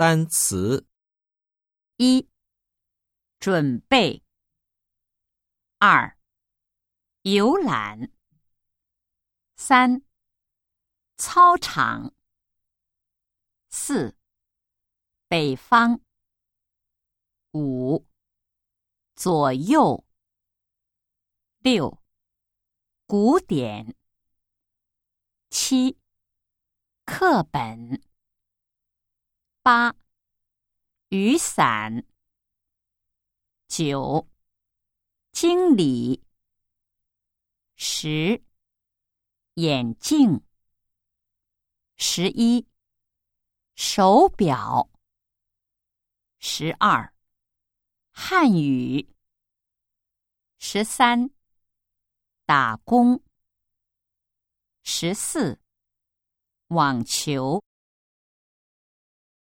单词。一、准备；二、游览；三、操场；四、北方；五、左右；六、古典；七、课本；八、雨伞；九、经理；十、眼镜；十一、手表；十二、汉语；十三、打工；十四、网球。